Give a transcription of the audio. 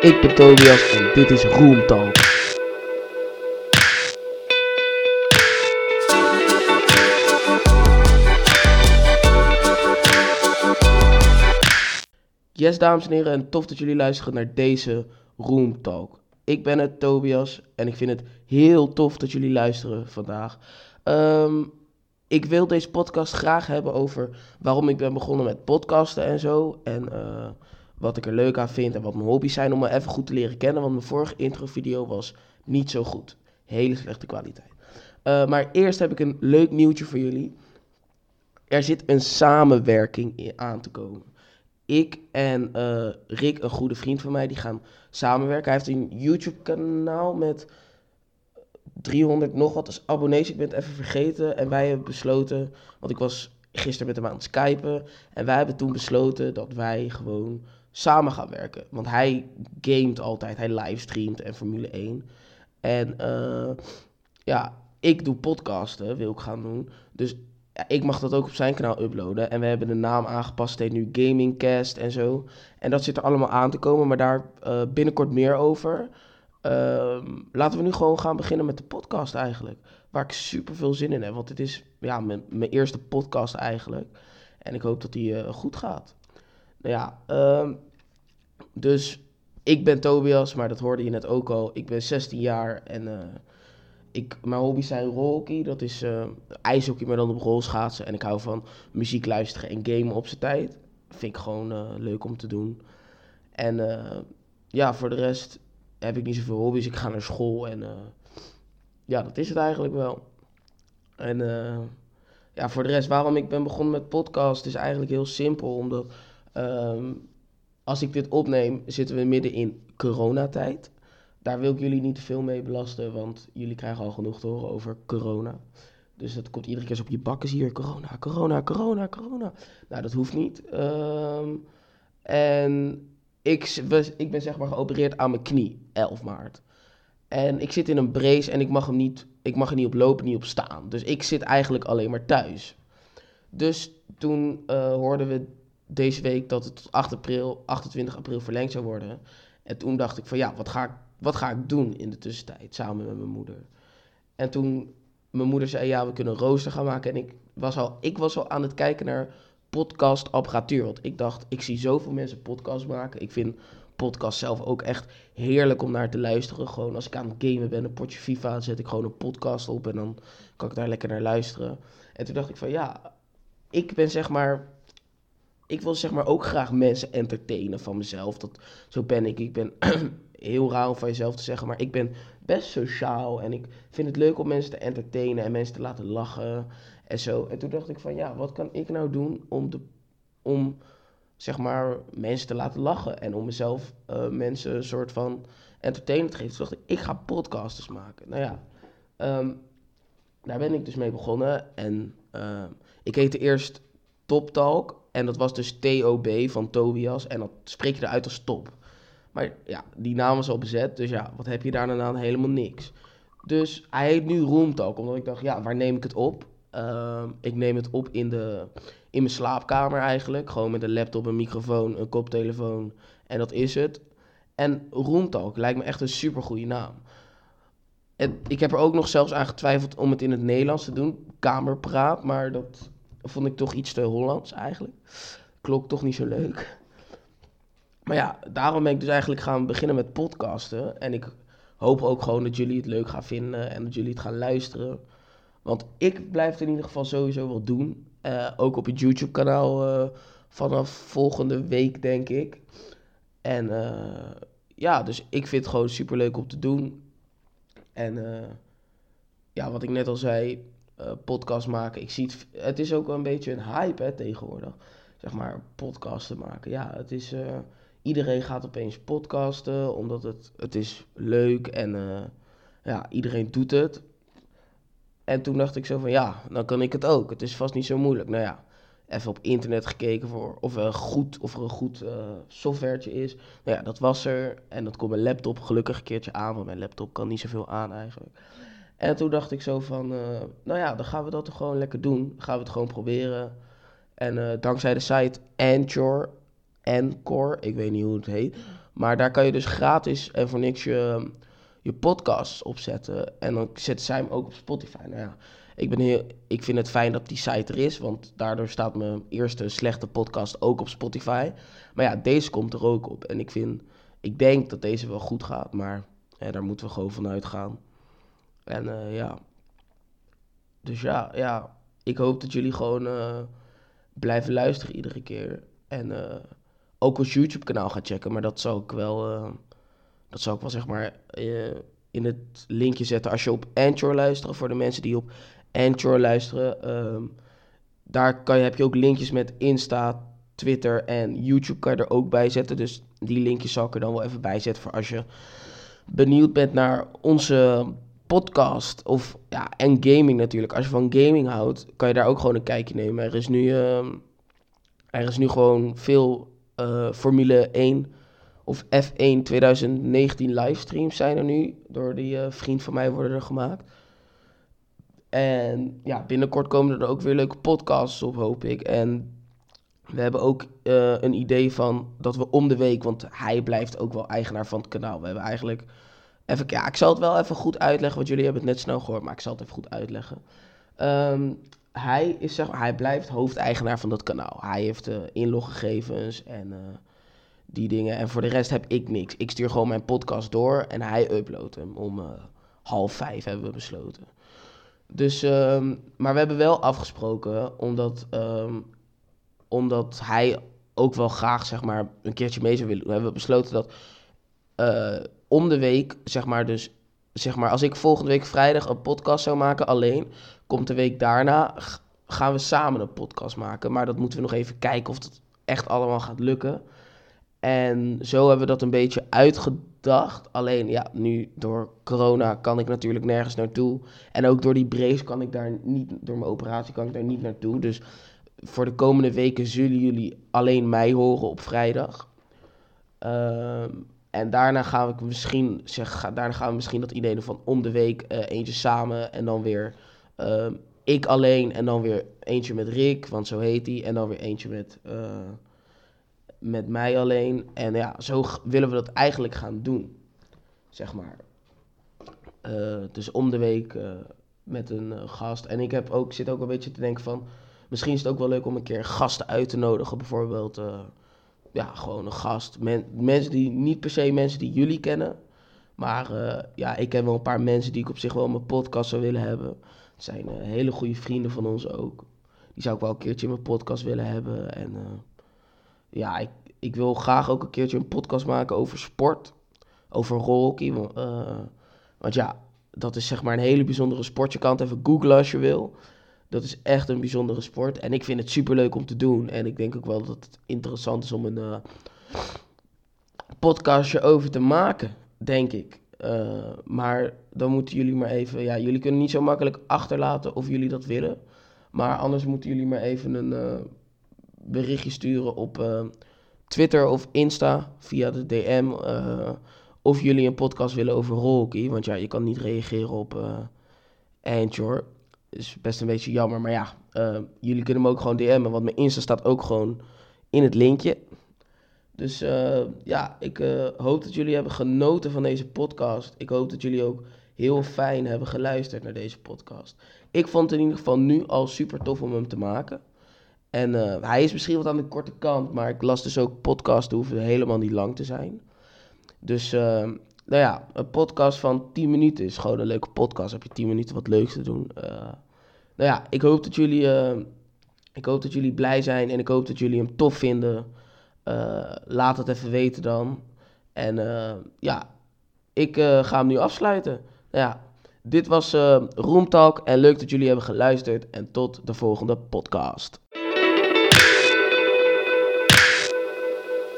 Ik ben Tobias en dit is Room Talk. Yes, dames en heren, en tof dat jullie luisteren naar deze Room Talk. Ik ben het, Tobias, en ik vind het heel tof dat jullie luisteren vandaag. Ehm, ik wil deze podcast graag hebben over waarom ik ben begonnen met podcasten en zo. En eh, wat ik er leuk aan vind en wat mijn hobby's zijn om me even goed te leren kennen. Want mijn vorige intro-video was niet zo goed. Hele slechte kwaliteit. Uh, maar eerst heb ik een leuk nieuwtje voor jullie. Er zit een samenwerking aan te komen. Ik en uh, Rick, een goede vriend van mij, die gaan samenwerken. Hij heeft een YouTube-kanaal met 300 nog wat als abonnees. Ik ben het even vergeten. En wij hebben besloten, want ik was gisteren met hem aan het skypen. En wij hebben toen besloten dat wij gewoon samen gaan werken. Want hij gamet altijd, hij livestreamt en Formule 1. En uh, ja, ik doe podcasten, wil ik gaan doen. Dus ik mag dat ook op zijn kanaal uploaden. En we hebben de naam aangepast, heet nu Gamingcast en zo. En dat zit er allemaal aan te komen, maar daar uh, binnenkort meer over. Uh, laten we nu gewoon gaan beginnen met de podcast eigenlijk. Waar ik super veel zin in heb, want het is ja, mijn, mijn eerste podcast eigenlijk. En ik hoop dat die uh, goed gaat. Ja, uh, dus ik ben Tobias, maar dat hoorde je net ook al. Ik ben 16 jaar en uh, ik, mijn hobby's zijn rolhockey. Dat is uh, ijshockey, maar dan op rolschaatsen. En ik hou van muziek luisteren en gamen op zijn tijd. Vind ik gewoon uh, leuk om te doen. En ja, voor de rest heb ik niet zoveel hobby's. Ik ga naar school en ja, dat is het eigenlijk wel. En ja, voor de rest, waarom ik ben begonnen met podcast is eigenlijk heel simpel. Omdat um, als ik dit opneem, zitten we midden in coronatijd. Daar wil ik jullie niet te veel mee belasten, want jullie krijgen al genoeg te horen over corona. Dus dat komt iedere keer op je bakken hier. Corona, corona, corona, corona. Nou, dat hoeft niet. Um, en ik, ik ben zeg maar geopereerd aan mijn knie, 11 maart. En ik zit in een brace en ik mag, hem niet, ik mag er niet op lopen, niet op staan. Dus ik zit eigenlijk alleen maar thuis. Dus toen uh, hoorden we deze week dat het tot 8 april, 28 april verlengd zou worden. En toen dacht ik van ja, wat ga ik, wat ga ik doen in de tussentijd samen met mijn moeder? En toen mijn moeder zei ja, we kunnen een rooster gaan maken. En ik was al, ik was al aan het kijken naar podcastapparatuur. Want ik dacht, ik zie zoveel mensen podcast maken. Ik vind podcast zelf ook echt heerlijk om naar te luisteren. Gewoon als ik aan het gamen ben, een potje FIFA, zet ik gewoon een podcast op en dan kan ik daar lekker naar luisteren. En toen dacht ik van ja, ik ben zeg maar ik wil zeg maar ook graag mensen entertainen van mezelf. Dat, zo ben ik. Ik ben heel raar om van jezelf te zeggen, maar ik ben best sociaal. En ik vind het leuk om mensen te entertainen en mensen te laten lachen en zo. En toen dacht ik van, ja, wat kan ik nou doen om, de, om zeg maar mensen te laten lachen. En om mezelf uh, mensen een soort van entertainment te geven. Toen dacht ik, ik ga podcasters maken. Nou ja, um, daar ben ik dus mee begonnen. En uh, ik heette eerst Top Talk. En dat was dus TOB van Tobias. En dat spreek je eruit als top. Maar ja, die naam was al bezet. Dus ja, wat heb je daar dan aan? Helemaal niks. Dus hij heet nu Roomtalk. Omdat ik dacht, ja, waar neem ik het op? Uh, ik neem het op in, de, in mijn slaapkamer eigenlijk. Gewoon met een laptop, een microfoon, een koptelefoon. En dat is het. En Roomtalk lijkt me echt een super goede naam. En ik heb er ook nog zelfs aan getwijfeld om het in het Nederlands te doen. Kamerpraat. Maar dat vond ik toch iets te Hollands eigenlijk. Klok toch niet zo leuk. Maar ja, daarom ben ik dus eigenlijk gaan beginnen met podcasten. En ik hoop ook gewoon dat jullie het leuk gaan vinden en dat jullie het gaan luisteren. Want ik blijf het in ieder geval sowieso wel doen. Uh, ook op het YouTube-kanaal uh, vanaf volgende week, denk ik. En uh, ja, dus ik vind het gewoon super leuk om te doen. En ja, wat ik net al zei, uh, podcast maken. Ik zie het, het is ook wel een beetje een hype hè, tegenwoordig. Zeg maar, podcasten maken. Ja, het is, uh, iedereen gaat opeens podcasten, omdat het, het is leuk en uh, ja, iedereen doet het. En toen dacht ik zo van, ja, dan kan ik het ook. Het is vast niet zo moeilijk. Nou ja, even op internet gekeken voor of er, goed, of er een goed uh, softwaretje is. Nou ja, dat was er. En dat kon mijn laptop gelukkig een keertje aan, want mijn laptop kan niet zoveel aan eigenlijk. En toen dacht ik zo van, uh, nou ja, dan gaan we dat toch gewoon lekker doen. Gaan we het gewoon proberen. En uh, dankzij de site Anchor, Anchor, ik weet niet hoe het heet. Maar daar kan je dus gratis en voor niks je, je podcast opzetten. En dan zetten zij hem ook op Spotify. Nou ja, ik, ben heel, ik vind het fijn dat die site er is, want daardoor staat mijn eerste slechte podcast ook op Spotify. Maar ja, deze komt er ook op. En ik vind, ik denk dat deze wel goed gaat, maar daar moeten we gewoon van uitgaan. En eh, ja, dus ja, ja, ik hoop dat jullie gewoon uh, blijven luisteren iedere keer. En uh, ook ons YouTube kanaal gaan checken, maar dat zal ik wel, dat zal ik wel zeg maar in het linkje zetten als je op Anchor luistert. Voor de mensen die op Anchor luisteren. Um, daar kan heb je ook linkjes met Insta, Twitter en YouTube kan je er ook bij zetten. Dus die linkjes zal ik er dan wel even bij zetten voor als je benieuwd bent naar onze podcast of ja, en gaming natuurlijk. Als je van gaming houdt, kan je daar ook gewoon een kijkje nemen. Er is nu, uh, er is nu gewoon veel uh, Formule 1 of F1 2019 livestreams zijn er nu. Door die uh, vriend van mij worden er gemaakt. En ja, binnenkort komen er ook weer leuke podcasts op, hoop ik. En we hebben ook uh, een idee van dat we om de week, want hij blijft ook wel eigenaar van het kanaal. We hebben eigenlijk even, ja, ik zal het wel even goed uitleggen, want jullie hebben het net snel gehoord, maar ik zal het even goed uitleggen. Um, hij, is, zeg maar, hij blijft hoofdeigenaar van dat kanaal. Hij heeft uh, inloggegevens en uh, die dingen. En voor de rest heb ik niks. Ik stuur gewoon mijn podcast door en hij uploadt hem. Om half vijf hebben we besloten. Dus, um, maar we hebben wel afgesproken, omdat, um, omdat hij ook wel graag zeg maar, een keertje mee zou willen doen. We hebben besloten dat om de week, zeg maar, dus zeg maar, als ik volgende week vrijdag een podcast zou maken alleen, komt de week daarna gaan we samen een podcast maken. Maar dat moeten we nog even kijken of het echt allemaal gaat lukken. En zo hebben we dat een beetje uitgedacht. Alleen ja, nu door corona kan ik natuurlijk nergens naartoe. En ook door die brace kan ik daar niet, door mijn operatie kan ik daar niet naartoe. Dus voor de komende weken zullen jullie alleen mij horen op vrijdag. Um, en daarna gaan we misschien, zeg, daarna gaan we misschien dat idee van om de week uh, eentje samen en dan weer uh, ik alleen en dan weer eentje met Rick, want zo heet hij. En dan weer eentje met, uh, met mij alleen. En ja, zo willen we dat eigenlijk gaan doen, zeg maar. dus om de week met een gast. En ik heb ook, zit ook een beetje te denken van, misschien is het ook wel leuk om een keer gasten uit te nodigen, bijvoorbeeld ja, gewoon een gast. Men, mensen die, niet per se mensen die jullie kennen. Maar uh, ja, ik ken wel een paar mensen die ik op zich wel mijn podcast zou willen hebben. Het zijn uh, hele goede vrienden van ons ook. Die zou ik wel een keertje in mijn podcast willen hebben. En uh, ja, ik, ik wil graag ook een keertje een podcast maken over sport. Over rolhockey. want ja, dat is zeg maar een hele bijzondere sport. Je kan het even googlen als je wil. Dat is echt een bijzondere sport. En ik vind het super leuk om te doen. En ik denk ook wel dat het interessant is om een uh, podcastje over te maken, denk ik. Uh, maar dan moeten jullie maar even. Ja, jullie kunnen niet zo makkelijk achterlaten of jullie dat willen. Maar anders moeten jullie maar even een uh, berichtje sturen op Twitter of Insta via de DM. of jullie een podcast willen over hockey. Want ja, je kan niet reageren op Anchor is best een beetje jammer. Maar ja, uh, jullie kunnen me ook gewoon DM'en. Want mijn Insta staat ook gewoon in het linkje. Dus uh, ja, ik uh, hoop dat jullie hebben genoten van deze podcast. Ik hoop dat jullie ook heel fijn hebben geluisterd naar deze podcast. Ik vond het in ieder geval nu al super tof om hem te maken. En hij is misschien wat aan de korte kant, maar ik las dus ook podcasts hoeven helemaal niet lang te zijn. Dus nou ja, een podcast van 10 minuten is gewoon een leuke podcast. Heb je 10 minuten wat leuks te doen. Uh, nou ja, ik hoop dat jullie, uh, ik hoop dat jullie blij zijn en ik hoop dat jullie hem tof vinden. Uh, laat het even weten dan. En ja, ik ga hem nu afsluiten. Nou ja, dit was Roomtalk en leuk dat jullie hebben geluisterd. En tot de volgende podcast.